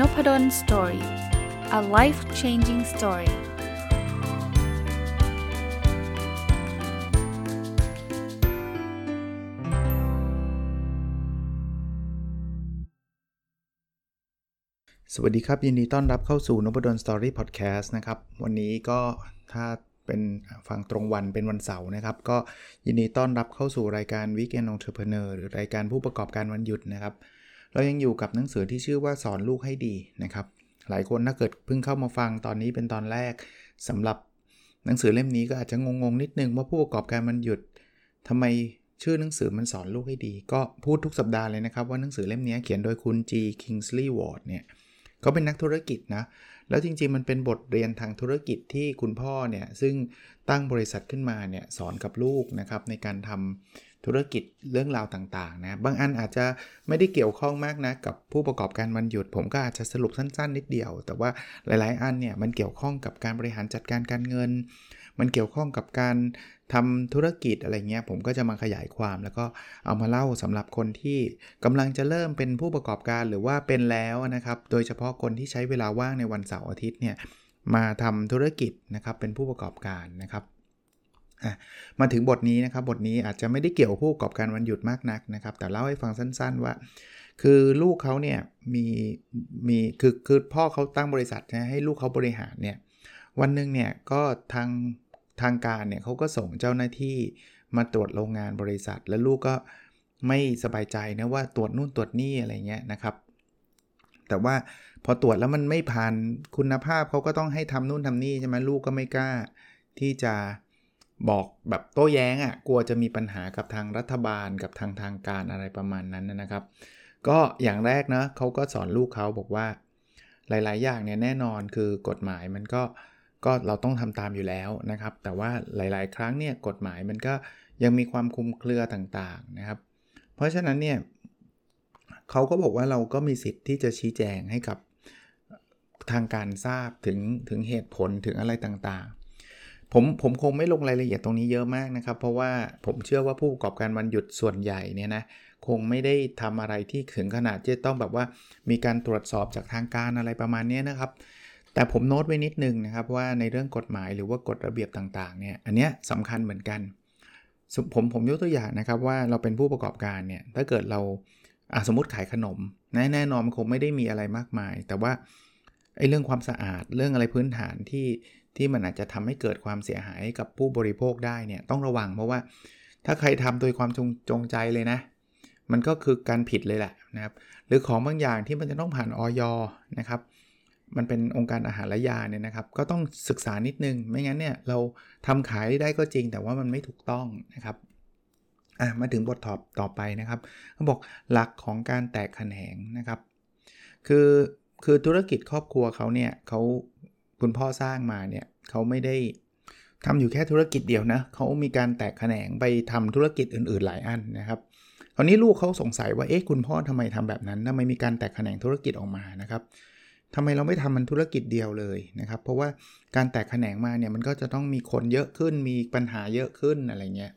Nopadol's Story a life changing story สวัสดีครับ ยินดีต้อนรับเข้าสู่นพดล Story พอดแคสต์นะครับ วันนี้ก็ถ้าเป็นฟังตรงวันเป็นวันเสาร์นะครับ ก็ยินดีต้อนรับเข้าสู่รายการ Weekend Entrepreneur หรือรายการผู้ประกอบการวันหยุดนะครับ เรายังอยู่กับหนังสือที่ชื่อว่าสอนลูกให้ดีนะครับ หลายคนถ้าเกิดเพิ่งเข้ามาฟังตอนนี้เป็นตอนแรกสำหรับหนังสือเล่มนี้ก็อาจจะงงๆนิดนึงว่าผู้ประกอบการมันหยุดทำไมชื่อหนังสือมันสอนลูกให้ดี ก็พูดทุกสัปดาห์เลยนะครับว่าหนังสือเล่มนี้เขียนโดยคุณ G Kingsley Ward เนี่ยเเขาเป็นนักธุรกิจนะ แล้วจริงๆ มันเป็นบทเรียนทางธุรกิจที่คุณพ่อเนี่ยซึ่งตั้งบริษัทขึ้นมาเนี่ยสอนกับลูกนะครับในการทำธุรกิจเรื่องราวต่างๆนะ บางอันอาจจะไม่ได้เกี่ยวข้องมากนะกับผู้ประกอบการวันหยุด ผมก็อาจจะสรุปสั้นๆ นิดเดียว แต่ว่าหลายๆ อันเนี่ยมันเกี่ยวข้องกับการบริหารจัดการการเงิน มันเกี่ยวข้องกับการทำธุรกิจอะไรเงี้ยผมก็จะมาขยายความ แล้วก็เอามาเล่าสำหรับคนที่กำลังจะเริ่มเป็นผู้ประกอบการหรือว่าเป็นแล้วนะครับ โดยเฉพาะคนที่ใช้เวลาว่างในวันเสาร์อาทิตย์เนี่ยมาทำธุรกิจนะครับเป็นผู้ประกอบการนะครับมาถึงบทนี้นะครับบทนี้อาจจะไม่ได้เกี่ยวผู้ประกอบการวันหยุดมากนักนะครับ แต่เล่าให้ฟังสั้น ๆ ว่า คือลูกเขาเนี่ยมีมีคือคือพ่อเขาตั้งบริษัทนะให้ลูกเขาบริหารเนี่ยวันหนึ่งเนี่ยก็ทาง ทางการเนี่ยเขาก็ส่งเจ้าหน้าที่มาตรวจโรงงานบริษัท แล้วลูกก็ไม่สบายใจนะว่าตรวจนู่นตรวจนี่อะไรเงี้ยนะครับ แต่ว่าพอตรวจแล้วมันไม่ผ่านคุณภาพเขาก็ต้องให้ทำนู่นทำนี่ใช่ไหมลูกก็ไม่กล้า ที่จะบอกแบบโต้แย้งอะ่ะกลัวจะมีปัญหากับทางรัฐบาลกับทางทางการอะไรประมาณนั้นนะครับ ก็อย่างแรกนะเขาก็สอนลูกเขาบอกว่าหลาย ๆ อย่างเนี่ยแน่นอนคือกฎหมายมันก็ ก็เราต้องทำตามอยู่แล้วนะครับ แต่ว่าหลาย ๆ ครั้งเนี่ยกฎหมายมันก็ยังมีความคุมเครือต่างๆนะครับ เพราะฉะนั้นเนี่ยเขาก็บอกว่าเราก็มีสิทธิ์ที่จะชี้แจงให้กับทางการทราบถึงถึงเหตุผลถึงอะไรต่างๆ ผมผมคงไม่ลงรายละเอียดตรงนี้เยอะมากนะครับ เพราะว่าผมเชื่อว่าผู้ประกอบการวันหยุดส่วนใหญ่เนี่ยนะคงไม่ได้ทำอะไรที่ถึงขนาดจะต้องแบบว่ามีการตรวจสอบจากทางการอะไรประมาณนี้นะครับ แต่ผมโน้ตไว้นิดนึงนะครับว่าในเรื่องกฎหมายหรือว่ากฎระเบียบต่างๆเนี่ยอันเนี้ยสำคัญเหมือนกัน ผมผมยกตัวอย่างนะครับว่าเราเป็นผู้ประกอบการเนี่ยถ้าเกิดเราสมมติขายขนมแน่นอนมันคงไม่ได้มีอะไรมากมาย แต่ว่าไอ้เรื่องความสะอาดเรื่องอะไรพื้นฐานที่ที่มันอาจจะทำให้เกิดความเสียหายกับผู้บริโภคได้เนี่ยต้องระวังเพราะว่า ถ้าใครทำโดยความจงจงใจเลยนะ มันก็คือการผิดเลยแหละนะครับหรือของบางอย่างที่มันจะต้องผ่านออยนะครับ มันเป็นองค์การอาหารและยาเนี่ยนะครับ ก็ต้องศึกษานิดนึง ไม่งั้นเนี่ยเราทำขายได้ก็จริง แต่ว่ามันไม่ถูกต้องนะครับอะมาถึงบทตอบต่อไปนะครับเขาบอกหลักของการแตกแขนงนะครับ คือคือธุรกิจครอบครัวเขาเนี่ยเขาคุณพ่อสร้างมาเนี่ยเขาไม่ได้ทำอยู่แค่ธุรกิจเดียวนะเขามีการแตกแขนงไปทำธุรกิจอื่น ๆ หลายอันนะครับคราวนี้ลูกเขาสงสัยว่าเอ๊ะคุณพ่อทำไมทำแบบนั้นทำไมมีการแตกแขนงธุรกิจออกมานะครับ ทำไมเราไม่ทำมันธุรกิจเดียวเลยนะครับ เพราะว่าการแตกแขนงมาเนี่ยมันก็จะต้องมีคนเยอะขึ้น มีปัญหาเยอะขึ้นอะไรเงี้ย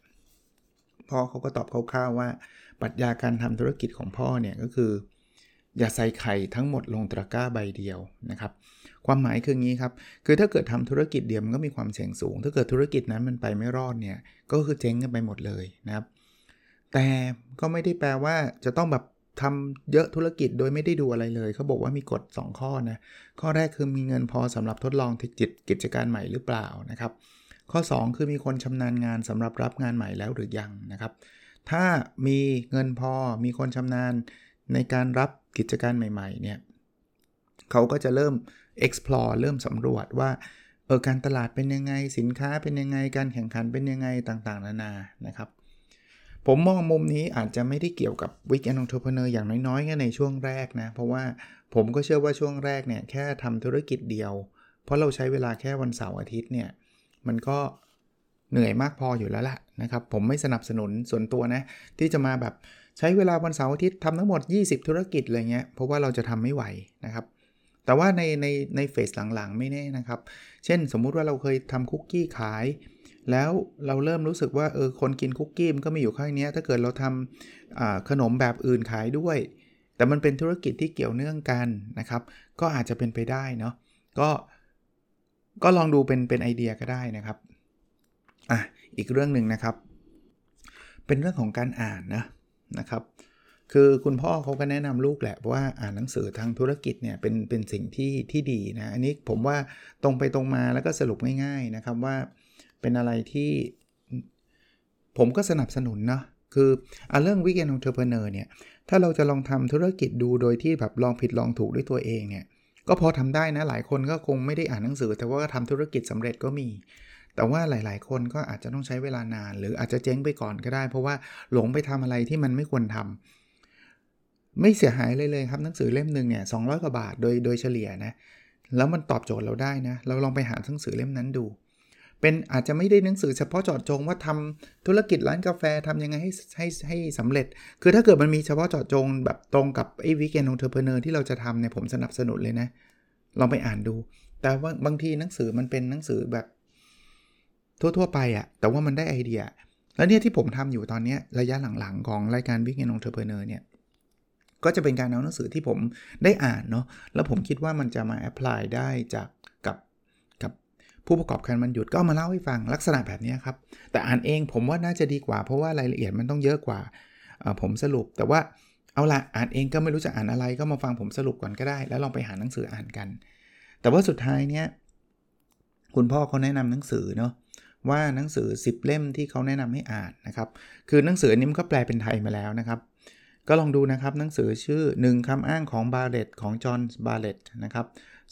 พ่อเขาก็ตอบคร่าวๆว่าปรัชญาการทำธุรกิจของพ่อเนี่ยก็คือ อย่าใส่ไข่ทั้งหมดลงตะกร้าใบเดียวนะครับ ความหมายคืองี้ครับ คือถ้าเกิดทำธุรกิจเดียวมันก็มีความเสี่ยงสูง ถ้าเกิดธุรกิจนั้นมันไปไม่รอดเนี่ยก็คือเจ๊งกันไปหมดเลยนะครับ แต่ก็ไม่ได้แปลว่าจะต้องแบบ ทำเยอะธุรกิจโดยไม่ได้ดูอะไรเลย เขาบอกว่ามีกฎ 2 ข้อนะ ข้อแรกคือมีเงินพอสำหรับทดลองจิตกิจการใหม่หรือเปล่านะครับ ข้อ 2 คือมีคนชำนาญงานสำหรับรับงานใหม่แล้วหรือยังนะครับ ถ้ามีเงินพอมีคนชำนาญในการรับกิจการใหม่ๆเนี่ยเขาก็จะเริ่ม explore เริ่มสำรวจว่าเออการตลาดเป็นยังไงสินค้าเป็นยังไงการแข่งขันเป็นยังไงต่างๆ นานานะครับ ผมมองมุมนี้อาจจะไม่ได้เกี่ยวกับ Weekend Entrepreneur อย่างน้อยๆแค่ในช่วงแรกนะ เพราะว่าผมก็เชื่อว่าช่วงแรกเนี่ยแค่ทำธุรกิจเดียว เพราะเราใช้เวลาแค่วันเสาร์อาทิตย์เนี่ย มันก็เหนื่อยมากพออยู่แล้วล่ะนะครับ ผมไม่สนับสนุนส่วนตัวนะ ที่จะมาแบบใช้เวลาวันเสาร์อาทิตย์ทำทั้งหมด 20 ธุรกิจอะไรเงี้ยเพราะว่าเราจะทำไม่ไหวนะครับแต่ว่าในในในเฟสหลังๆ ไม่แน่นะครับ เช่นสมมุติว่าเราเคยทำคุกกี้ขาย แล้วเราเริ่มรู้สึกว่าเออคนกินคุกกี้มันก็มีอยู่แค่นี้ถ้าเกิดเราทำขนมแบบอื่นขายด้วย แต่มันเป็นธุรกิจที่เกี่ยวเนื่องกันนะครับ ก็อาจจะเป็นไปได้เนาะก็ก็ลองดูเป็นเป็นไอเดียก็ได้นะครับอะอีกเรื่องหนึ่งนะครับ เป็นเรื่องของการอ่านนะนะครับ คือคุณพ่อเขาก็แนะนำลูกแหละว่าอ่านหนังสือทางธุรกิจเนี่ยเป็นเป็นสิ่งที่ที่ดีนะอันนี้ผมว่าตรงไปตรงมาแล้วก็สรุปง่ายๆนะครับว่า เป็นอะไรที่ผมก็สนับสนุนนะ คืออเรื่องวิกเอนองเทอร์เพเนอร์เนี่ย ถ้าเราจะลองทำธุรกิจดูโดยที่แบบลองผิดลองถูกด้วยตัวเองเนี่ย ก็พอทำได้นะ หลายคนก็คงไม่ได้อ่านหนังสือ แต่ว่าก็ทำธุรกิจสำเร็จก็มี แต่ว่าหลาย ๆ คนก็อาจจะต้องใช้เวลานาน หรืออาจจะเจ๊งไปก่อนก็ได้ เพราะว่าหลงไปทำอะไรที่มันไม่ควรทำไม่เสียหายเลยเลยครับหนังสือเล่มหนึ่งเนี่ยสองกว่าบาทโดยโดยเฉลี่ยนะ แล้วมันตอบโจทย์เราได้นะ เราลองไปหาหนังสือเล่มนั้นดู เป็นอาจจะไม่ได้หนังสือเฉพาะเจาะจงว่าทำธุรกิจร้านกาแฟทำยังไงให้ให้ให้สำเร็จ คือถ้าเกิดมันมีเฉพาะเจาะจงแบบตรงกับไอ้ Weekend Entrepreneur ที่เราจะทำเนี่ยผมสนับสนุนเลยนะ ลองไปอ่านดู แต่ว่าบางทีหนังสือมันเป็นหนังสือแบบทั่ว ๆ ไปอะแต่ว่ามันได้ไอเดีย แล้วเนี่ยที่ผมทำอยู่ตอนนี้ระยะหลังๆ ของรายการ Weekend Entrepreneur เนี่ยก็จะเป็นการเอาหนังสือที่ผมได้อ่านเนาะแล้วผมคิดว่ามันจะมาแอพพลายได้จาก ผู้ประกอบการมันหยุดก็มาเล่าให้ฟังลักษณะแบบนี้ครับ แต่อ่านเองผมว่าน่าจะดีกว่า เพราะว่ารายละเอียดมันต้องเยอะกว่าผมสรุป แต่ว่าเอาละอ่านเองก็ไม่รู้จะอ่านอะไรก็มาฟังผมสรุปก่อนก็ได้ แล้วลองไปหาหนังสืออ่านกัน แต่ว่าสุดท้ายเนี่ยคุณพ่อเขาแนะนำหนังสือเนาะว่าหนังสือ 10 เล่มที่เขาแนะนำให้อ่านนะครับ คือหนังสือนี้มันก็แปลเป็นไทยมาแล้วนะครับ ก็ลองดูนะครับหนังสือชื่อ 1คำอ้างของบาร์ตเลตต์ของจอห์นบาร์ตเลตต์นะครับ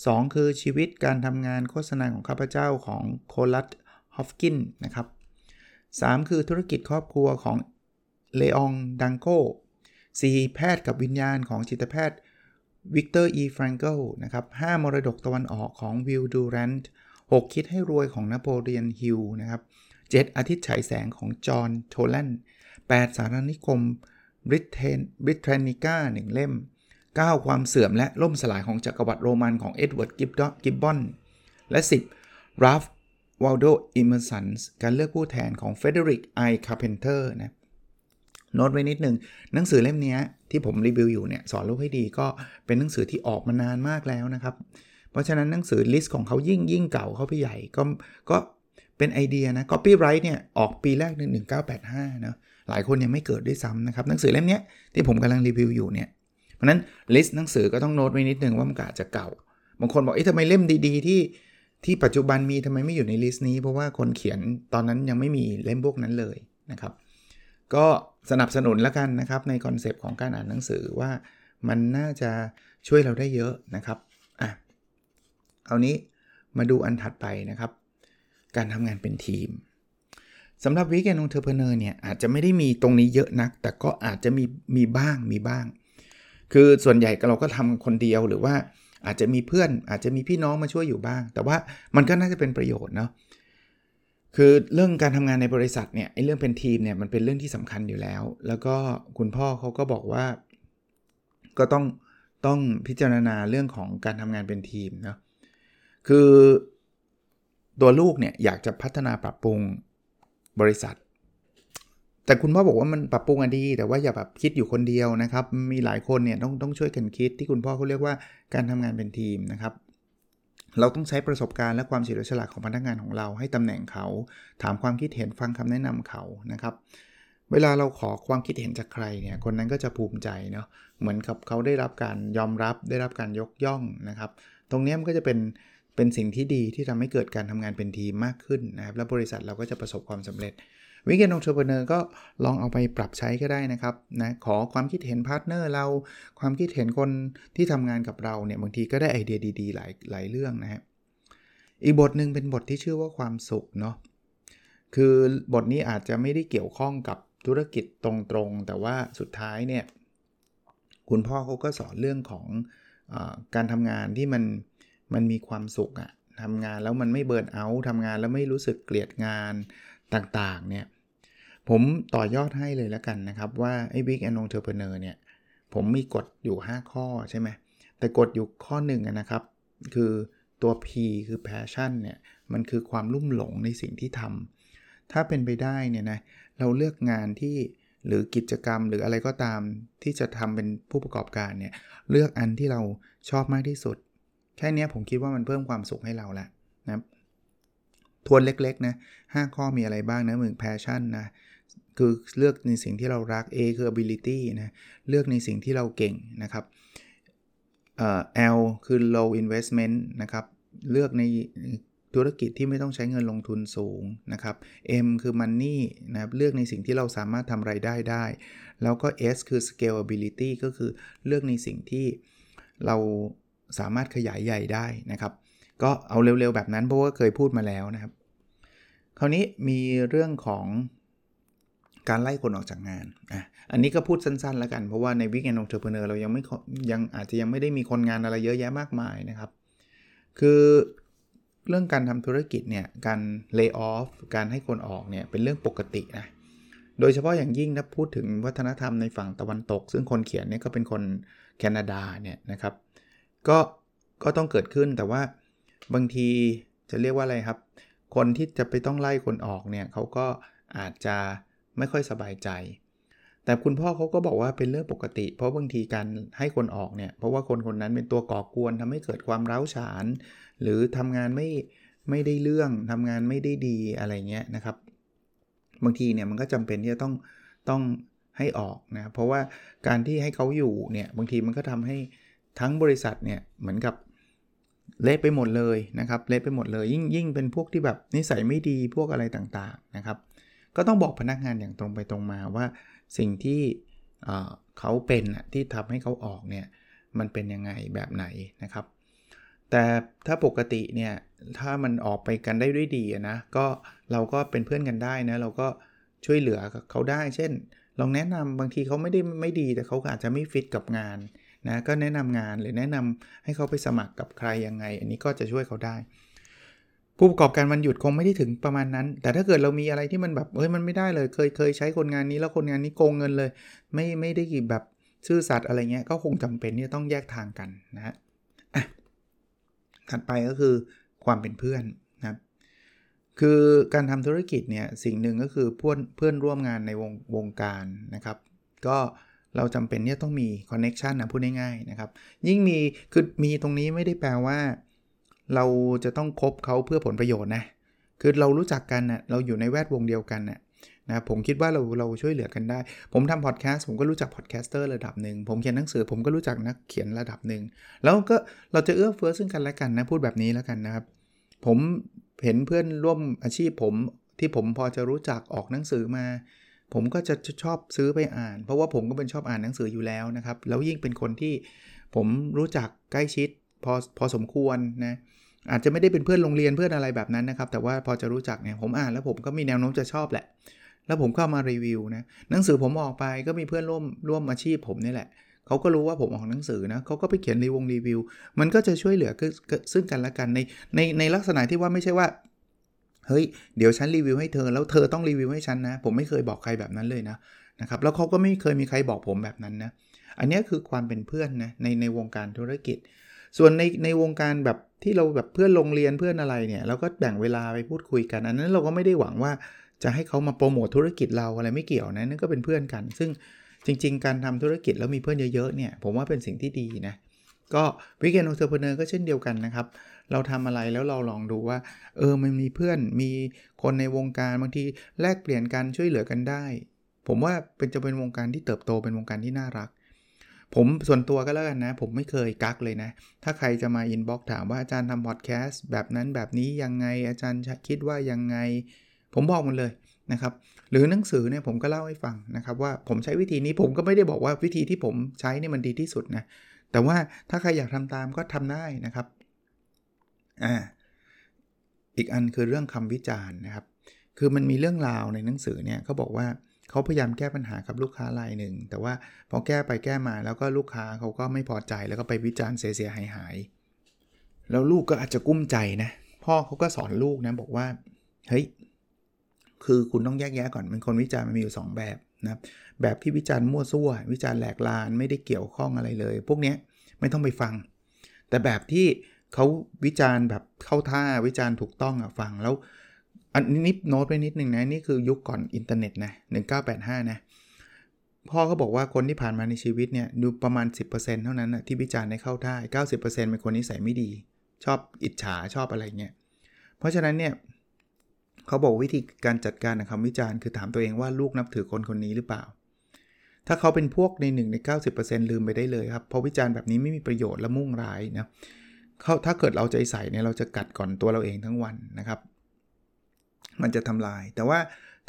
2 คือชีวิตการทำงานโฆษณาของข้าพเจ้าของโคลดฮอปกินส์นะครับ 3 คือธุรกิจครอบครัวของเลออนแดนโก4แพทย์กับวิญญาณของจิตแพทย์วิกเตอร์อีแฟรงเกิลนะครับ5มรดกตะวันออกของวิลดูแรนต์6คิดให้รวยของนโปเลียนฮิลนะครับ7อาทิตย์ฉายแสงของจอห์นโทแลน8สารานุกรมบริเทนบริเทนนิก้าหนึ่งเล่ม 9 ความเสื่อมและล่มสลายของจักรวรรดิโรมันของเอ็ดเวิร์ดกิบบอนและ 10 ราล์ฟวอลโดเอเมอร์สันการเลือกผู้แทนของเฟเดริกไอคาร์เพนเตอร์นะโน้ตไว้นิดหนึ่งหนังสือเล่มนี้ที่ผมรีวิวอยู่เนี่ยสอนลูกให้ดีก็เป็นหนังสือที่ออกมานานมากแล้วนะครับ เพราะฉะนั้นหนังสือลิสต์ของเขายิ่งยิ่งเก่าเขาไปใหญ่ก็ก็เป็นไอเดียนะ Copyright เนี่ยออกปีแรกใน1985นะหลายคนยังไม่เกิดด้วยซ้ำนะครับหนังสือเล่มนี้ที่ผมกำลังรีวิวอยู่เนี่ย เพราะนั้นลิสต์หนังสือก็ต้องโน้ตไว้นิดนึงว่ามันอาจจะเก่า บางคนบอกเอ๊ะทำไมเล่มดีๆ ที่ที่ปัจจุบันมีทำไมไม่อยู่ในลิสต์นี้ เพราะว่าคนเขียนตอนนั้นยังไม่มีเล่มพวกนั้นเลยนะครับ ก็สนับสนุนแล้วกันนะครับในคอนเซปต์ของการอ่านหนังสือว่ามันน่าจะช่วยเราได้เยอะนะครับอะคราวนี้มาดูอันถัดไปนะครับ การทำงานเป็นทีมสำหรับวิกแอนองเทอร์เพเนอร์เนี่ยอาจจะไม่ได้มีตรงนี้เยอะนัก แต่ก็อาจจะมีมีบ้างมีบ้าง คือส่วนใหญ่เราก็ทำคนเดียวหรือว่าอาจจะมีเพื่อนอาจจะมีพี่น้องมาช่วยอยู่บ้าง แต่ว่ามันก็น่าจะเป็นประโยชน์เนาะคือเรื่องการทำงานในบริษัทเนี่ยไอ้เรื่องเป็นทีมเนี่ยมันเป็นเรื่องที่สำคัญอยู่แล้ว แล้วก็คุณพ่อเขาก็บอกว่า ก็ต้องต้องพิจารณาเรื่องของการทำงานเป็นทีมเนาะคือตัวลูกเนี่ยอยากจะพัฒนาปรับปรุงบริษัท แต่คุณพ่อบอกว่ามันปรับปรุงอดี แต่ว่าอย่าแบบคิดอยู่คนเดียวนะครับ มีหลายคนเนี่ยต้องต้องช่วยกันคิดที่คุณพ่อเขาเรียกว่าการทำงานเป็นทีมนะครับ เราต้องใช้ประสบการณ์และความเฉลียวฉลาดของพนักงานของเราให้ตำแหน่งเขา ถามความคิดเห็นฟังคำแนะนำเขานะครับ เวลาเราขอความคิดเห็นจากใครเนี่ยคนนั้นก็จะภูมิใจเนาะเหมือนกับเขาได้รับการยอมรับ ได้รับการยกย่องนะครับ ตรงนี้มันก็จะเป็นเป็นสิ่งที่ดีที่ทำให้เกิดการทำงานเป็นทีมมากขึ้นนะครับ และบริษัทเราก็จะประสบความสำเร็จ Weekend Entrepreneur ก็ลองเอาไปปรับใช้ก็ได้นะครับนะขอความคิดเห็น partner เรา ความคิดเห็นคนที่ทำงานกับเราเนี่ยบางทีก็ได้ไอเดียดีๆ หลายหลายเรื่องนะฮะอีกบทหนึ่งเป็นบทที่ชื่อว่าความสุขเนาะคือบทนี้อาจจะไม่ได้เกี่ยวข้องกับธุรกิจตรงๆ แต่ว่าสุดท้ายเนี่ยคุณพ่อเขาก็สอนเรื่องของอการทำงานที่มันมันมีความสุขอะทำงานแล้วมันไม่เบิร์นเอาท์ทำงานแล้วไม่รู้สึกเกลียดงานต่างๆเนี่ย ผมต่อยอดให้เลยแล้วกันนะครับ ว่าไอ้ Big and Entrepreneur เนี่ย ผมมีกฎอยู่ 5 ข้อใช่ไหมแต่กฎอยู่ข้อหนึ่งนะครับ คือตัว P คือ passion เนี่ยมันคือความลุ่มหลงในสิ่งที่ทำถ้าเป็นไปได้เนี่ยนะเราเลือกงานที่หรือกิจกรรมหรืออะไรก็ตามที่จะทำเป็นผู้ประกอบการเนี่ยเลือกอันที่เราชอบมากที่สุด แค่นี้ผมคิดว่ามันเพิ่มความสุขให้เราแล้วนะทวนเล็กๆนะ5ข้อมีอะไรบ้างนะหนึ่ง passion นะ คือเลือกในสิ่งที่เรารัก A คือ ability นะเลือกในสิ่งที่เราเก่งนะครับ L คือ low investment นะครับ เลือกในธุรกิจที่ไม่ต้องใช้เงินลงทุนสูงนะครับ M คือ money นะครับเลือกในสิ่งที่เราสามารถทำไรายได้ได้ แล้วก็ S คือ scalability ก็คือเลือกในสิ่งที่เราสามารถขยายใหญ่ได้นะครับ ก็เอาเร็วๆแบบนั้นเพราะว่าเคยพูดมาแล้วนะครับ คราวนี้มีเรื่องของ การไล่คนออกจากงานอะอันนี้ก็พูดสั้นๆ แล้วกัน เพราะว่าใน Weekend Entrepreneur เรายังไม่ยังอาจจะยังไม่ได้มีคนงานอะไรเยอะแยะมากมายนะครับ คือเรื่องการทำธุรกิจเนี่ย การ lay off การให้คนออกเนี่ย เป็นเรื่องปกตินะ โดยเฉพาะอย่างยิ่งถ้าพูดถึงวัฒนธรรมในฝั่งตะวันตก ซึ่งคนเขียนเนี่ยก็เป็นคนแคนาดาเนี่ยนะครับ ก็ก็ต้องเกิดขึ้นแต่ว่าบางทีจะเรียกว่าอะไรครับ คนที่จะไปต้องไล่คนออกเนี่ยเขาก็อาจจะ ไม่ค่อยสบายใจ แต่คุณพ่อเขาก็บอกว่าเป็นเรื่องปกติ เพราะบางทีการให้คนออกเนี่ย เพราะว่าคนคนนั้นเป็นตัวก่อกวนทำให้เกิดความร้าวฉาน หรือทำงานไม่ไม่ได้เรื่องทำงานไม่ได้ดีอะไรเงี้ยนะครับ บางทีเนี่ยมันก็จำเป็นที่จะต้องต้องให้ออกนะ เพราะว่าการที่ให้เขาอยู่เนี่ยบางทีมันก็ทำให้ทั้งบริษัทเนี่ยเหมือนกับเละไปหมดเลยนะครับเละไปหมดเลยยิ่งยิ่งเป็นพวกที่แบบนิสัยไม่ดีพวกอะไรต่างๆนะครับ ก็ต้องบอกพนักงานอย่างตรงไปตรงมาว่าสิ่งที่เขาเป็นที่ทำให้เขาออกเนี่ยมันเป็นยังไงแบบไหนนะครับ แต่ถ้าปกติเนี่ยถ้ามันออกไปกันได้ด้วยดีนะก็เราก็เป็นเพื่อนกันได้นะเราก็ช่วยเหลือเขาได้ เช่น ลองแนะนำบางทีเขาไม่ได้ไม่ดีแต่เขาอาจจะไม่ฟิตกับงานนะก็แนะนำงานหรือแนะนำให้เขาไปสมัครกับใครยังไง อันนี้ก็จะช่วยเขาได้ ผู้ประกอบการวันหยุดคงไม่ได้ถึงประมาณนั้น แต่ถ้าเกิดเรามีอะไรที่มันแบบเฮ้ยมันไม่ได้เลย เคยเคยใช้คนงานนี้แล้วคนงานนี้โกงเงินเลย ไม่ไม่ได้กี่แบบซื่อสัตย์อะไรเงี้ยก็คงจำเป็นที่จะต้องแยกทางกันนะฮะอะถัดไปก็คือความเป็นเพื่อนนะครับคือการทำธุรกิจเนี่ยสิ่งหนึ่งก็คือเพื่อนเพื่อนร่วมงานในวงวงการนะครับ ก็เราจำเป็นที่ต้องมี connection นะพูดง่ายๆนะครับยิ่งมีคือมีตรงนี้ไม่ได้แปลว่า เราจะต้องคบเขาเพื่อผลประโยชน์นะ คือเรารู้จักกันนะ่ะเราอยู่ในแวดวงเดียวกันนะ่ะนะผมคิดว่าเราเราช่วยเหลือกันได้ ผมทำพอดแคสต์ผมก็รู้จัก podcaster ระดับหนึ่ง ผมเขียนหนังสือผมก็รู้จักนักเขียนระดับหนึ่ง แล้วก็เราจะเอื้อเฟื้อซึ่งกันและกันนะ พูดแบบนี้แล้วกันนะครับ ผมเห็นเพื่อนร่วมอาชีพผมที่ผมพอจะรู้จักออกหนังสือมา ผมก็จะชอบซื้อไปอ่าน เพราะว่าผมก็เป็นชอบอ่านหนังสืออยู่แล้วนะครับ แล้วยิ่งเป็นคนที่ผมรู้จักใกล้ชิดพอพอสมควรนะ อาจจะไม่ได้เป็นเพื่อนโรงเรียนเพื่อนอะไรแบบนั้นนะครับ แต่ว่าพอจะรู้จักเนี่ยผมอ่านแล้วผมก็มีแนวโน้มจะชอบแหละ แล้วผมก็มารีวิวนะหนังสือผมออกไปก็มีเพื่อนร่วมร่วมอาชีพผมนี่แหละเขาก็รู้ว่าผมออกหนังสือนะเขาก็ไปเขียนรีวงรีวิว มันก็จะช่วยเหลือซึ่งกันและกันในในในลักษณะที่ว่าไม่ใช่ว่าเฮ้ยเดี๋ยวฉันรีวิวให้เธอแล้วเธอต้องรีวิวให้ฉันนะ ผมไม่เคยบอกใครแบบนั้นเลยนะนะครับแล้วเขาก็ไม่เคยมีใครบอกผมแบบนั้นนะอันนี้คือความเป็นเพื่อนนะในในวงการธุรกิจ ส่วนในในวงการแบบที่เราแบบเพื่อนโรงเรียนเพื่อนอะไรเนี่ยเราก็แบ่งเวลาไปพูดคุยกัน อันนั้นเราก็ไม่ได้หวังว่าจะให้เขามาโปรโมทธุรกิจเราอะไรไม่เกี่ยวนะนั่นก็เป็นเพื่อนกัน ซึ่งจริง ๆ การทำธุรกิจแล้วมีเพื่อนเยอะๆเนี่ยผมว่าเป็นสิ่งที่ดีนะก็ Weekend Entrepreneur ก็เช่นเดียวกันนะครับ เราทำอะไรแล้วเราลองดูว่า เออมันมีเพื่อนมีคนในวงการบางทีแลกเปลี่ยนกันช่วยเหลือกันได้ ผมว่าเป็นจะเป็นวงการที่เติบโตเป็นวงการที่น่ารัก ผมส่วนตัวก็แล้วกันนะ ผมไม่เคยกักเลยนะ ถ้าใครจะมา inbox ถามว่าอาจารย์ทำพอดแคสต์แบบนั้นแบบนี้ยังไงอาจารย์คิดว่ายังไง ผมบอกมันเลยนะครับ หรือหนังสือเนี่ยผมก็เล่าให้ฟังนะครับ ว่าผมใช้วิธีนี้ผมก็ไม่ได้บอกว่าวิธีที่ผมใช้นี่มันดีที่สุดนะแต่ว่าถ้าใครอยากทำตามก็ทำได้นะครับอ่าอีกอันคือเรื่องคำวิจารณ์นะครับ คือมันมีเรื่องราวในหนังสือเนี่ยเขาบอกว่า เขาพยายามแก้ปัญหากับลูกค้ารายหนึ่ง แต่ว่าพอแก้ไปแก้มาแล้วก็ลูกค้าเขาก็ไม่พอใจแล้วก็ไปวิจารณ์เสียหายหายแล้วลูกก็อาจจะกุ้มใจนะพ่อเขาก็สอนลูกนะบอกว่าเฮ้ยคือคุณต้องแยกแยะก่อนเป็นคนวิจารณ์มันมีอยู่ 2 แบบนะแบบที่วิจารณ์มั่วซั่ว วิจารณ์แหลกลานไม่ได้เกี่ยวข้องอะไรเลย พวกนี้ไม่ต้องไปฟัง แต่แบบที่เขาวิจารณ์แบบเข้าท่าวิจารณ์ถูกต้องอะฟังแล้ว อันนี้โน้ตไปนิดหนึ่งนะ นี่คือยุคก่อนอินเทอร์เน็ตนะ 1985 นะ พ่อเขาบอกว่าคนที่ผ่านมาในชีวิตเนี่ยดูประมาณ 10%เท่านั้นนะที่วิจารณ์ได้เข้าได้90%เป็นคนนิสัยไม่ดี ชอบอิจฉาชอบอะไรเงี้ย เพราะฉะนั้นเนี่ยเขาบอกวิธีการจัดการกับคำวิจารณ์คือถามตัวเองว่าลูกนับถือคนคนนี้หรือเปล่า ถ้าเขาเป็นพวกใน1ใน90%ลืมไปได้เลยครับเพราะวิจารณ์แบบนี้ไม่มีประโยชน์และมุ่งร้ายนะเขาถ้าเกิดเราใจใส่เนี่ยเราจะกัดก่อนตัวเราเองทั้งวันนะครับ มันจะทำลาย แต่ว่า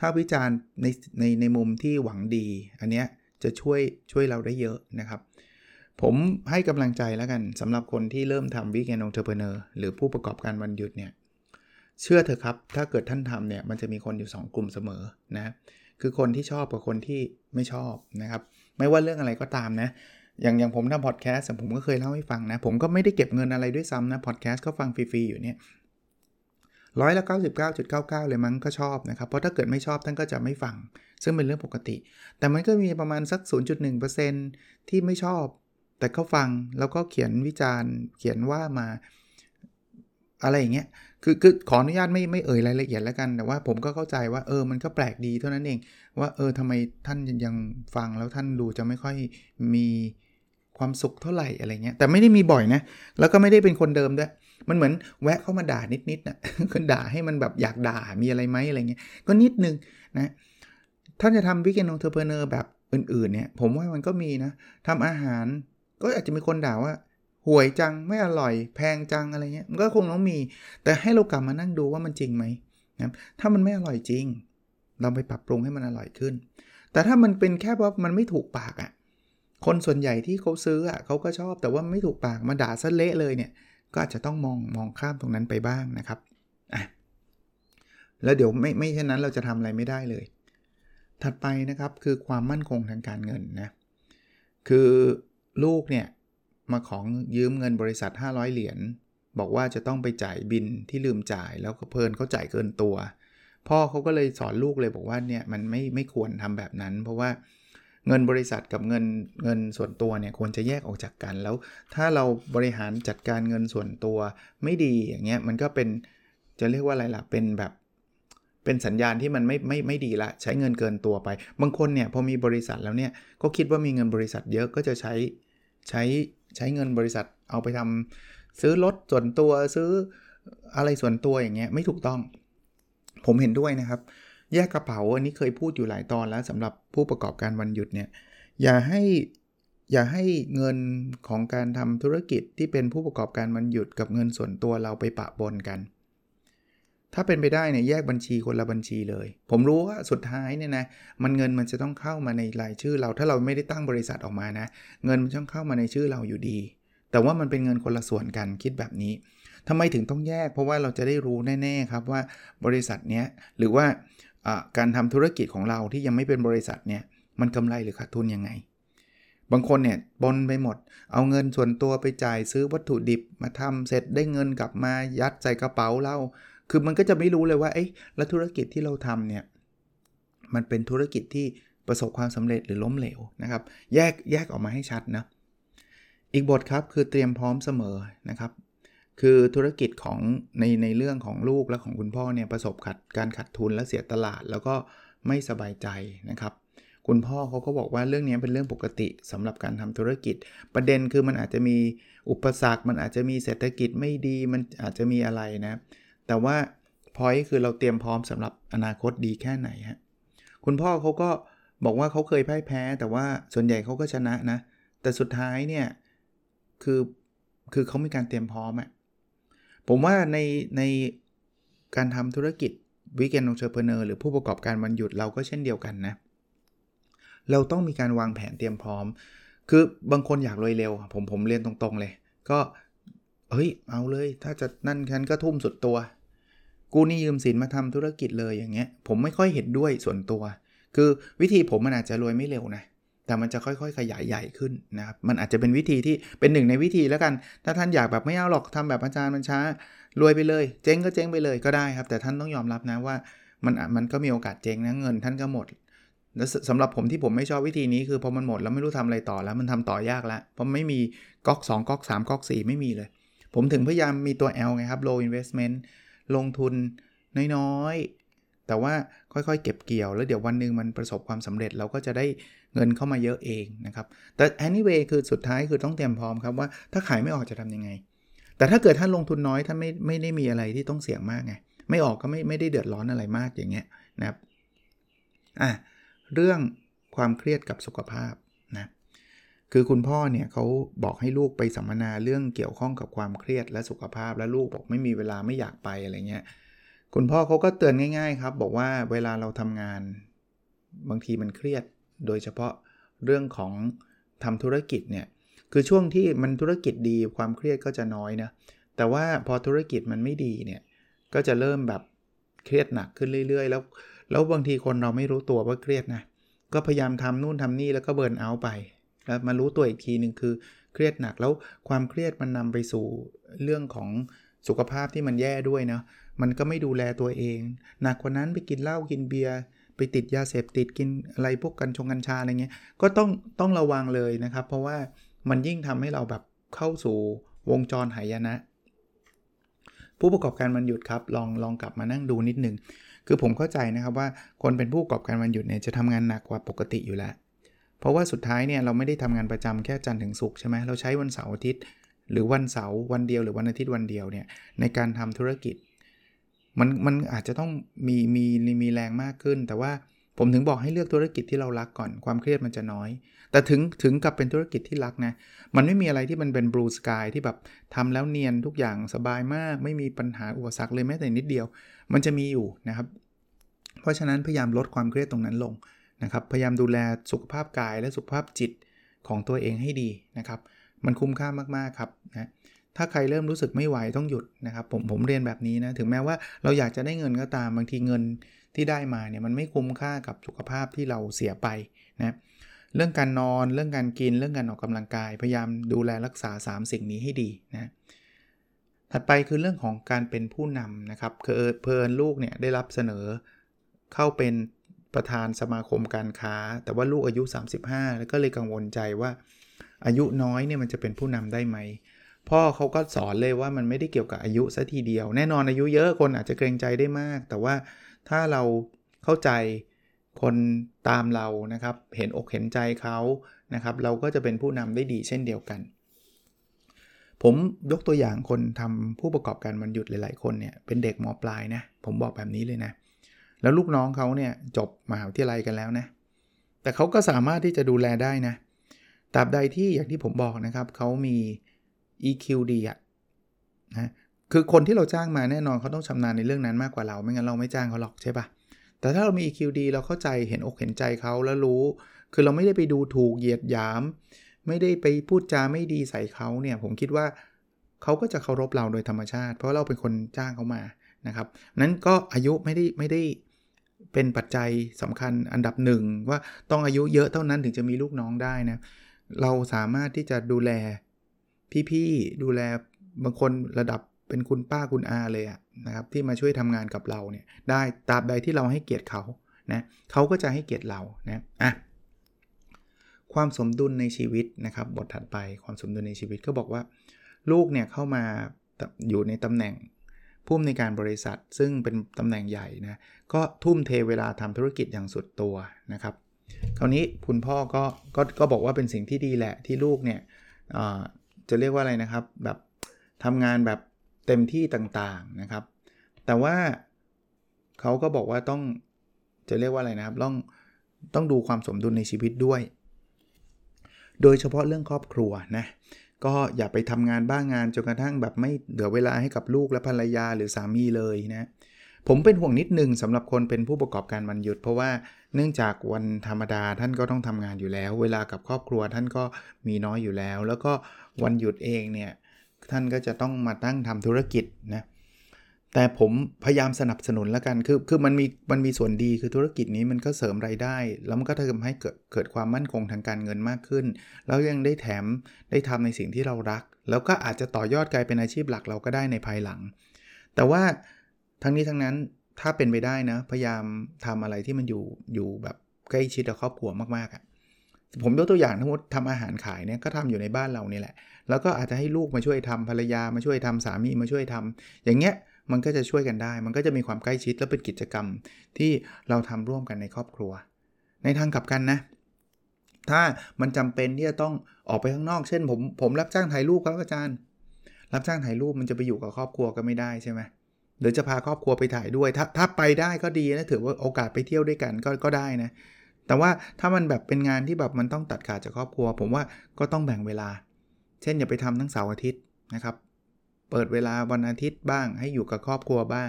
ถ้าวิจารณ์ในในในมุมที่หวังดี อันเนี้ยจะช่วยช่วยเราได้เยอะนะครับ ผมให้กำลังใจแล้วกันสำหรับคนที่เริ่มทำวิกแอนองเทอร์เพเนอร์หรือผู้ประกอบการวันหยุดเนี่ยเชื่อเถอะครับ ถ้าเกิดท่านทำเนี่ยมันจะมีคนอยู่ 2 กลุ่มเสมอนะคือคนที่ชอบกับคนที่ไม่ชอบนะครับ ไม่ว่าเรื่องอะไรก็ตามนะ อย่างอย่างผมทำพอดแคสต์ผมก็เคยเล่าให้ฟังนะ ผมก็ไม่ได้เก็บเงินอะไรด้วยซ้ำนะพอดแคสต์ก็ฟังฟรีๆอยู่เนี่ย ร้อยละ 99.99 เลยมั้งก็ชอบนะครับ เพราะถ้าเกิดไม่ชอบท่านก็จะไม่ฟัง ซึ่งเป็นเรื่องปกติ แต่มันก็มีประมาณสัก 0.1%ที่ไม่ชอบ แต่เขาฟังแล้วก็เขียนวิจารณ์ เขียนว่ามาอะไรอย่างเงี้ย คือคือขออนุญาตไม่ไม่เอ่ยรายละเอียดแล้วกัน แต่ว่าผมก็เข้าใจว่าเออ มันก็แปลกดีเท่านั้นเอง ว่าเออทำไมท่านยังฟังแล้วท่านดูจะไม่ค่อยมีความสุขเท่าไหร่อะไรเงี้ย แต่ไม่ได้มีบ่อยนะ แล้วก็ไม่ได้เป็นคนเดิมด้วย มันเหมือนแวะเข้ามาด่านิดๆนะ่ะคนด่าให้มันแบบอยากด่ามีอะไรไหมอะไรเงี้ยก็นิดนึงนะท่านจะทำ Weekend Entrepreneur แบบอื่นๆเนี่ยผมว่ามันก็มีนะทำอาหารก็อาจจะมีคนด่าว่าห่วยจังไม่อร่อย แพงจังอะไรเงี้ยมันก็คงต้องมี แต่ให้เรากลับมานั่งดูว่ามันจริงไหมนะถ้ามันไม่อร่อยจริง เราไปปรับปรุงให้มันอร่อยขึ้น แต่ถ้ามันเป็นแค่ว่ามันไม่ถูกปากอะ่ะคนส่วนใหญ่ที่เขาซื้ออะเขาก็ชอบแต่ว่าไม่ถูกปากมาด่าซะเละเลยเนี่ย ก็อาจจะต้องมองมองข้ามตรงนั้นไปบ้างนะครับอะแล้วเดี๋ยวไม่ไม่เช่นนั้นเราจะทำอะไรไม่ได้เลย ถัดไปนะครับคือความมั่นคงทางการเงินนะคือลูกเนี่ยมาของยืมเงินบริษัท 500 เหรียญบอกว่าจะต้องไปจ่ายบินที่ลืมจ่ายแล้วก็เพลินเขาจ่ายเกินตัว พ่อเขาก็เลยสอนลูกเลยบอกว่าเนี่ยมันไม่ไม่ควรทำแบบนั้น เพราะว่า เงินบริษัทกับเงินเงินส่วนตัวเนี่ยควรจะแยกออกจากกัน แล้วถ้าเราบริหารจัดการเงินส่วนตัวไม่ดีอย่างเงี้ยมันก็เป็นจะเรียกว่าอะไรล่ะเป็นแบบเป็นสัญญาณที่มันไม่ไม่ไม่ดีละใช้เงินเกินตัวไป บางคนเนี่ยพอมีบริษัทแล้วเนี่ยก็คิดว่ามีเงินบริษัทเยอะก็จะใช้ใช้ใช้เงินบริษัทเอาไปทำซื้อรถส่วนตัวซื้ออะไรส่วนตัวอย่างเงี้ยไม่ถูกต้อง ผมเห็นด้วยนะครับ แยกกระเป๋าอันนี้เคยพูดอยู่หลายตอนแล้วสำหรับผู้ประกอบการวันหยุดเนี่ยอย่าให้อย่าให้เงินของการทำธุรกิจที่เป็นผู้ประกอบการวันหยุดกับเงินส่วนตัวเราไปปะปนกัน ถ้าเป็นไปได้เนี่ยแยกบัญชีคนละบัญชีเลย ผมรู้ว่าสุดท้ายเนี่ยนะมันเงินมันจะต้องเข้ามาในรายชื่อเรา ถ้าเราไม่ได้ตั้งบริษัทออกมานะ เงินมันต้องเข้ามาในชื่อเราอยู่ดี แต่ว่ามันเป็นเงินคนละส่วนกันคิดแบบนี้ทำไมถึงต้องแยก เพราะว่าเราจะได้รู้แน่ๆครับว่าบริษัทเนี้ยหรือว่า การทำธุรกิจของเราที่ยังไม่เป็นบริษัทเนี่ยมันกำไรหรือขาดทุนยังไง บางคนเนี่ยบนไปหมด เอาเงินส่วนตัวไปจ่ายซื้อวัตถุดิบมาทำเสร็จได้เงินกลับมายัดใส่กระเป๋าเรา คือมันก็จะไม่รู้เลยว่าเอ๊ะแล้วธุรกิจที่เราทำเนี่ยมันเป็นธุรกิจที่ประสบความสำเร็จหรือล้มเหลวนะครับ แยกแยกออกมาให้ชัดนะอีกบทครับคือเตรียมพร้อมเสมอนะครับ คือธุรกิจของในในเรื่องของลูกและของคุณพ่อเนี่ยประสบขัดการขัดทุนและเสียตลาด แล้วก็ไม่สบายใจนะครับ คุณพ่อเขาก็บอกว่าเรื่องนี้เป็นเรื่องปกติสำหรับการทำธุรกิจ ประเด็นคือมันอาจจะมีอุปสรรค มันอาจจะมีเศรษฐกิจไม่ดีมันอาจจะมีอะไรนะ แต่ว่าพอยคือเราเตรียมพร้อมสำหรับอนาคตดีแค่ไหนฮะคุณพ่อเขาก็บอกว่าเขาเคยพ่ายแพ้ แต่ว่าส่วนใหญ่เขาก็ชนะนะ แต่สุดท้ายเนี่ยคือคือเขามีการเตรียมพร้อมอะ ผมว่าในในการทำธุรกิจวิกเกนองเชอร์เพเนอร์หรือผู้ประกอบการวันหยุดเราก็เช่นเดียวกันนะ เราต้องมีการวางแผนเตรียมพร้อม คือบางคนอยากรวยเร็ว ผมผมเรียนตรงๆเลย ก็เฮ้ยเอาเลย ถ้าจะนั่นฉันก็ทุ่มสุดตัว กูนี่ยืมสินมาทำธุรกิจเลยอย่างเงี้ย ผมไม่ค่อยเห็นด้วยส่วนตัว คือวิธีผมมันอาจจะรวยไม่เร็วนะ แต่มันจะค่อยๆ ขยายใหญ่ขึ้นนะครับ มันอาจจะเป็นวิธีที่เป็นหนึ่งในวิธีแล้วกัน ถ้าท่านอยากแบบไม่เอาหรอกทำแบบอาจารย์มันช้ารวยไปเลย เจ๊งก็เจ๊งไปเลยก็ได้ครับ แต่ท่านต้องยอมรับนะว่ามันมันก็มีโอกาสเจ๊งนะเงินท่านก็หมดแล้วสำหรับผมที่ผมไม่ชอบวิธีนี้คือพอมันหมดแล้วไม่รู้ทำอะไรต่อแล้วมันทำต่อยากแล้วเพราะไม่มีก๊อก2ก๊อก3ก๊อก4 ไม่มีเลย ผมถึงพยายามมีตัว L ไงครับ low investment ลงทุนน้อยๆ แต่ว่าค่อยๆ เก็บเกี่ยว แล้วเดี๋ยววันหนึ่งมันประสบความสำเร็จเราก็จะได้เงินเข้ามาเยอะเองนะครับ แต่ anyway คือสุดท้ายคือต้องเตรียมพร้อมครับว่าถ้าขายไม่ออกจะทำยังไง แต่ถ้าเกิดท่านลงทุนน้อยท่านไม่ไม่ได้มีอะไรที่ต้องเสี่ยงมากไง ไม่ออกก็ไม่ไม่ได้เดือดร้อนอะไรมากอย่างเงี้ยนะครับ อะเรื่องความเครียดกับสุขภาพนะ คือคุณพ่อเนี่ยเขาบอกให้ลูกไปสัมมนาเรื่องเกี่ยวข้องกับความเครียดและสุขภาพ และลูกบอกไม่มีเวลาไม่อยากไปอะไรเงี้ย คุณพ่อเขาก็เตือนง่าย ๆ ครับ บอกว่าเวลาเราทำงาน บางทีมันเครียด โดยเฉพาะเรื่องของทำธุรกิจเนี่ย คือช่วงที่มันธุรกิจดีความเครียดก็จะน้อยนะ แต่ว่าพอธุรกิจมันไม่ดีเนี่ย ก็จะเริ่มแบบเครียดหนักขึ้นเรื่อย ๆ แล้ว แล้วบางทีคนเราไม่รู้ตัวว่าเครียดนะ ก็พยายามทำนู่นทำนี่แล้วก็เบิร์นเอาไป แล้วมารู้ตัวอีกทีหนึ่งคือเครียดหนักแล้วความเครียดมันนำไปสู่เรื่องของสุขภาพที่มันแย่ด้วยนะ มันก็ไม่ดูแลตัวเอง หนักกว่านั้นไปกินเหล้ากินเบียร์ ไปติดยาเสพติดกินอะไรพวกกัญชงกัญชาอะไรเงี้ยก็ต้องต้องระวังเลยนะครับ เพราะว่ามันยิ่งทำให้เราแบบเข้าสู่วงจรหายนะ ผู้ประกอบการมันหยุดครับ ลองลองกลับมานั่งดูนิดนึงคือผมเข้าใจนะครับว่าคนเป็นผู้ประกอบการวันหยุดเนี่ยจะทำงานหนักกว่าปกติอยู่แล้ว เพราะว่าสุดท้ายเนี่ยเราไม่ได้ทำงานประจำแค่จันทร์ถึงศุกร์ใช่ไหมเราใช้วันเสาร์อาทิตย์ หรือวันเสาร์วันเดียวหรือวันอาทิตย์วันเดียวเนี่ยในการทำธุรกิจ มันมันอาจจะต้องมีมีมีแรงมากขึ้น แต่ว่าผมถึงบอกให้เลือกธุรกิจที่เรารักก่อนความเครียดมันจะน้อย แต่ถึงถึงกับเป็นธุรกิจที่รักนะ มันไม่มีอะไรที่มันเป็นบลูสกายที่แบบทำแล้วเนียนทุกอย่างสบายมาก ไม่มีปัญหาอุปสรรคเลยแม้แต่นิดเดียว มันจะมีอยู่นะครับ เพราะฉะนั้นพยายามลดความเครียดตรงนั้นลงนะครับ พยายามดูแลสุขภาพกายและสุขภาพจิตของตัวเองให้ดีนะครับ มันคุ้มค่ามากๆครับนะ ถ้าใครเริ่มรู้สึกไม่ไหวต้องหยุดนะครับผมผมเรียนแบบนี้นะถึงแม้ว่าเราอยากจะได้เงินก็ตามบางทีเงินที่ได้มาเนี่ยมันไม่คุ้มค่ากับสุขภาพที่เราเสียไปนะเรื่องการนอนเรื่องการกินเรื่องการออกกำลังกาย พยายามดูแลรักษา 3 สิ่งนี้ให้ดีนะถัดไปคือเรื่องของการเป็นผู้นำนะครับคือเพลินลูกเนี่ยได้รับเสนอเข้าเป็นประธานสมาคมการค้า แต่ว่าลูกอายุ 35 แล้วก็เลยกังวลใจว่าอายุน้อยเนี่ยมันจะเป็นผู้นำได้ไหม พ่อเขาก็สอนเลยว่ามันไม่ได้เกี่ยวกับอายุซะทีเดียว แน่นอนอายุเยอะคนอาจจะเกรงใจได้มาก แต่ว่าถ้าเราเข้าใจคนตามเรานะครับ เห็นอกเห็นใจเขานะครับ เราก็จะเป็นผู้นำได้ดีเช่นเดียวกัน ผมยกตัวอย่างคนทำผู้ประกอบการวันหยุดหลาย ๆ คนเนี่ยเป็นเด็กมปลายนะ ผมบอกแบบนี้เลยนะ แล้วลูกน้องเขาเนี่ยจบมหาวิทยาลัยกันแล้วนะ แต่เขาก็สามารถที่จะดูแลได้นะตราบใดที่อย่างที่ผมบอกนะครับเขามี EQ ดีอะนะคือคนที่เราจ้างมาแน่นอนเขาต้องชำนาญในเรื่องนั้นมากกว่าเรา ไม่งั้นเราไม่จ้างเขาหรอกใช่ปะแต่ถ้าเรามี EQ ดีเราเข้าใจเห็นอกเห็นใจเขาแล้วรู้ คือเราไม่ได้ไปดูถูกเหยียดหยาม ไม่ได้ไปพูดจาไม่ดีใส่เขาเนี่ย ผมคิดว่าเขาก็จะเคารพเราโดยธรรมชาติ เพราะเราเป็นคนจ้างเขามานะครับ นั้นก็อายุไม่ได้ไม่ได้เป็นปัจจัยสำคัญอันดับหนึ่งว่าต้องอายุเยอะเท่านั้นถึงจะมีลูกน้องได้นะ เราสามารถที่จะดูแล พี่ๆดูแลบางคนระดับเป็นคุณป้าคุณอาเลยนะครับที่มาช่วยทำงานกับเราเนี่ยได้ตราบใดที่เราให้เกียรติเขานะเขาก็จะให้เกียรติเรานะอะความสมดุลในชีวิตนะครับ บทถัดไปความสมดุลในชีวิตก็บอกว่า ลูกเนี่ยเข้ามาอยู่ในตำแหน่งผู้อำนวยการบริษัท ซึ่งเป็นตำแหน่งใหญ่นะก็ทุ่มเทเวลาทำธุรกิจอย่างสุดตัวนะครับ คราวนี้คุณพ่อก็ก็ก็บอกว่าเป็นสิ่งที่ดีแหละที่ลูกเนี่ย จะเรียกว่าอะไรนะครับ แบบทำงานแบบเต็มที่ต่างๆนะครับ แต่ว่าเขาก็บอกว่าต้องจะเรียกว่าอะไรนะครับ ต้องต้องดูความสมดุลในชีวิตด้วย โดยเฉพาะเรื่องครอบครัวนะ ก็อย่าไปทำงานบ้างงานจนกระทั่งแบบไม่เหลือเวลาให้กับลูกและภรรยาหรือสามีเลยนะ ผมเป็นห่วงนิดนึงสำหรับคนเป็นผู้ประกอบการวันหยุด เพราะว่าเนื่องจากวันธรรมดาท่านก็ต้องทำงานอยู่แล้ว เวลากับครอบครัวท่านก็มีน้อยอยู่แล้ว แล้วก็วันหยุดเองเนี่ยท่านก็จะต้องมาตั้งทำธุรกิจนะแต่ผมพยายามสนับสนุนแล้วกัน คือคือมันมีมันมีส่วนดีคือธุรกิจนี้มันก็เสริมไรายได้ แล้วมันก็ทำให้เกิดเกิดความมั่นคงทางการเงินมากขึ้น แล้วยังได้แถมได้ทำในสิ่งที่เรารัก แล้วก็อาจจะต่อยอดกลายเป็นอาชีพหลักเราก็ได้ในภายหลัง แต่ว่า ทั้งนี้ทั้งนั้นถ้าเป็นไปได้นะ พยายามทำอะไรที่มันอยู่อยู่แบบใกล้ชิดกับครอบครัวมากๆอะ่ะผมยกตัวอย่างทั้งหมดทำอาหารขายเนี่ยก็ทำอยู่ในบ้านเรานี่แหละ แล้วก็อาจจะให้ลูกมาช่วยทำภรรยามาช่วยทำสามีมาช่วยทำอย่างเงี้ยมันก็จะช่วยกันได้ มันก็จะมีความใกล้ชิดและเป็นกิจกรรมที่เราทำร่วมกันในครอบครัว ในทางกลับกันนะ ถ้ามันจำเป็นที่จะต้องออกไปข้างนอก เช่นผมผมรับจ้างถ่ายรูปครับอาจารย์ รับจ้างถ่ายรูปมันจะไปอยู่กับครอบครัวก็ไม่ได้ใช่ไหม หรือจะพาครอบครัวไปถ่ายด้วย ถ้าถ้าไปได้ก็ดีนะถือว่าโอกาสไปเที่ยวด้วยกันก็ก็ได้นะ แต่ว่าถ้ามันแบบเป็นงานที่แบบมันต้องตัดขาดจากครอบครัว ผมว่าก็ต้องแบ่งเวลา เช่นอย่าไปทำทั้งเสาร์อาทิตย์นะครับ เปิดเวลาวันอาทิตย์บ้าง ให้อยู่กับครอบครัวบ้าง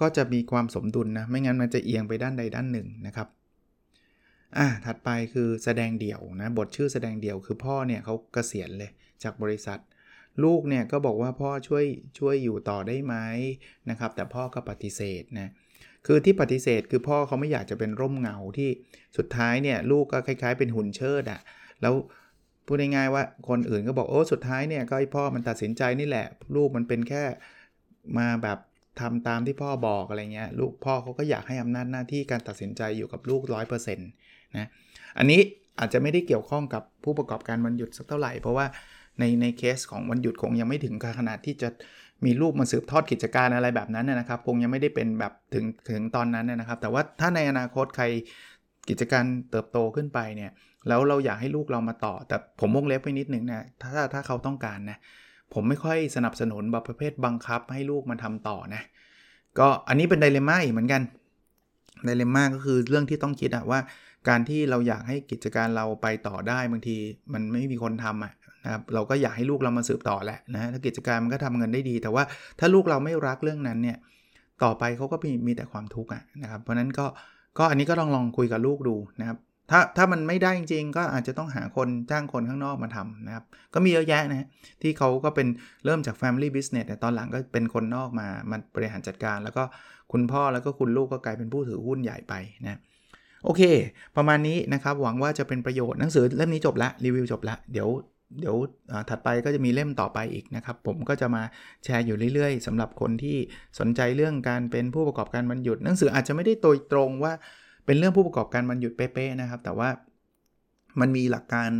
ก็จะมีความสมดุลนะ ไม่งั้นมันจะเอียงไปด้านใดด้านหนึ่งนะครับอ่าถัดไปคือแสดงเดี่ยวนะ บทชื่อแสดงเดี่ยวคือพ่อเนี่ยเขาเกษียณเลยจากบริษัท ลูกเนี่ยก็บอกว่าพ่อช่วยช่วยอยู่ต่อได้ไหมนะครับ แต่พ่อก็ปฏิเสธนะคือที่ปฏิเสธคือพ่อเขาไม่อยากจะเป็นร่มเงาที่สุดท้ายเนี่ยลูกก็คล้ายๆ เป็นหุ่นเชิดอะแล้วพูดง่ายๆว่าคนอื่นก็บอกโอ้สุดท้ายเนี่ยก็ให้พ่อมันตัดสินใจนี่แหละ ลูกมันเป็นแค่มาแบบทำตามที่พ่อบอกอะไรเงี้ยลูกพ่อเขาก็อยากให้อำนาจหน้าที่การตัดสินใจอยู่กับลูก 100%นะอันนี้อาจจะไม่ได้เกี่ยวข้องกับผู้ประกอบการวันหยุดสักเท่าไหร่ เพราะว่า ในในเคสของวันหยุดคงยังไม่ถึงขนาดที่จะมีลูกมาสืบทอดกิจการอะไรแบบนั้นนะครับ คงยังไม่ได้เป็นแบบถึงถึงตอนนั้นนะครับ แต่ว่าถ้าในอนาคตใครกิจการเติบโตขึ้นไปเนี่ยแล้วเราอยากให้ลูกเรามาต่อ แต่ผมวงเล็บไปนิดนึงนะถ้าถ้าเขาต้องการนะผมไม่ค่อยสนับสนุนแบบประเภทบังคับให้ลูกมาทำต่อนะก็อันนี้เป็นไดเลม่าอีกเหมือนกันไดเลม่าก็คือเรื่องที่ต้องคิดอะว่า การที่เราอยากให้กิจการเราไปต่อได้บางทีมันไม่มีคนทำอะ นะครับเราก็อยากให้ลูกเรามาสืบต่อแหละนะถ้ากิจการมันก็ทำเงินได้ดี แต่ว่าถ้าลูกเราไม่รักเรื่องนั้นเนี่ยต่อไปเขาก็มีมีแต่ความทุกข์นะครับ เพราะนั้นก็ก็อันนี้ก็ลองลองคุยกับลูกดูนะครับ ถ้าถ้ามันไม่ได้จริงๆ ก็อาจจะต้องหาคนจ้างคนข้างนอกมาทำนะครับ ก็มีเยอะแยะนะที่เขาก็เป็นเริ่มจาก Family Business แต่ตอนหลังก็เป็นคนนอกมามาบริหารจัดการ แล้วก็คุณพ่อแล้วก็คุณลูกก็กลายเป็นผู้ถือหุ้นใหญ่ไปนะโอเค ประมาณนี้นะครับ หวังว่าจะเป็นประโยชน์หนังสือเล่มนี้จบละรีวิวจบละเดี๋ยว เดี๋ยวถัดไปก็จะมีเล่มต่อไปอีกนะครับ ผมก็จะมาแชร์อยู่เรื่อยๆสำหรับคนที่สนใจเรื่องการเป็นผู้ประกอบการบรรยุดหนังสืออาจจะไม่ได้โดยตรงว่าเป็นเรื่องผู้ประกอบการบรรยุดเป๊ะๆนะครับ แต่ว่ามันมีหลักการ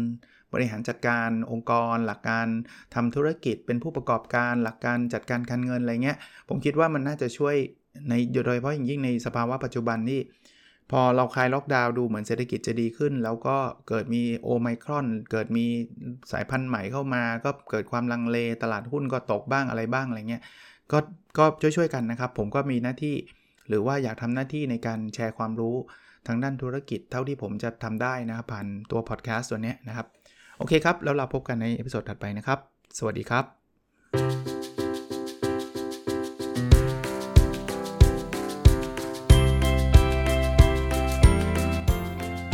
บริหารจัดการองค์กร หลักการทำธุรกิจเป็นผู้ประกอบการ หลักการจัดการการเงินอะไรเงี้ยผมคิดว่ามันน่าจะช่วยในโดยเฉพาะอย่างยิ่งในสภาวะปัจจุบันที่ พอเราคลายล็อกดาวน์ดูเหมือนเศรษฐกิจจะดีขึ้น แล้วก็เกิดมีโอไมครอน เกิดมีสายพันธุ์ใหม่เข้ามา ก็เกิดความลังเลตลาดหุ้นก็ตกบ้างอะไรบ้างอะไรเงี้ยก็ก็ช่วยๆกันนะครับ ผมก็มีหน้าที่ หรือว่าอยากทำหน้าที่ในการแชร์ความรู้ทางด้านธุรกิจเท่าที่ผมจะทำได้นะครับผ่านตัวพอดแคสต์ตัวนี้นะครับ โอเคครับ แล้วเราพบกันใน episode ถัดไปนะครับ สวัสดีครับ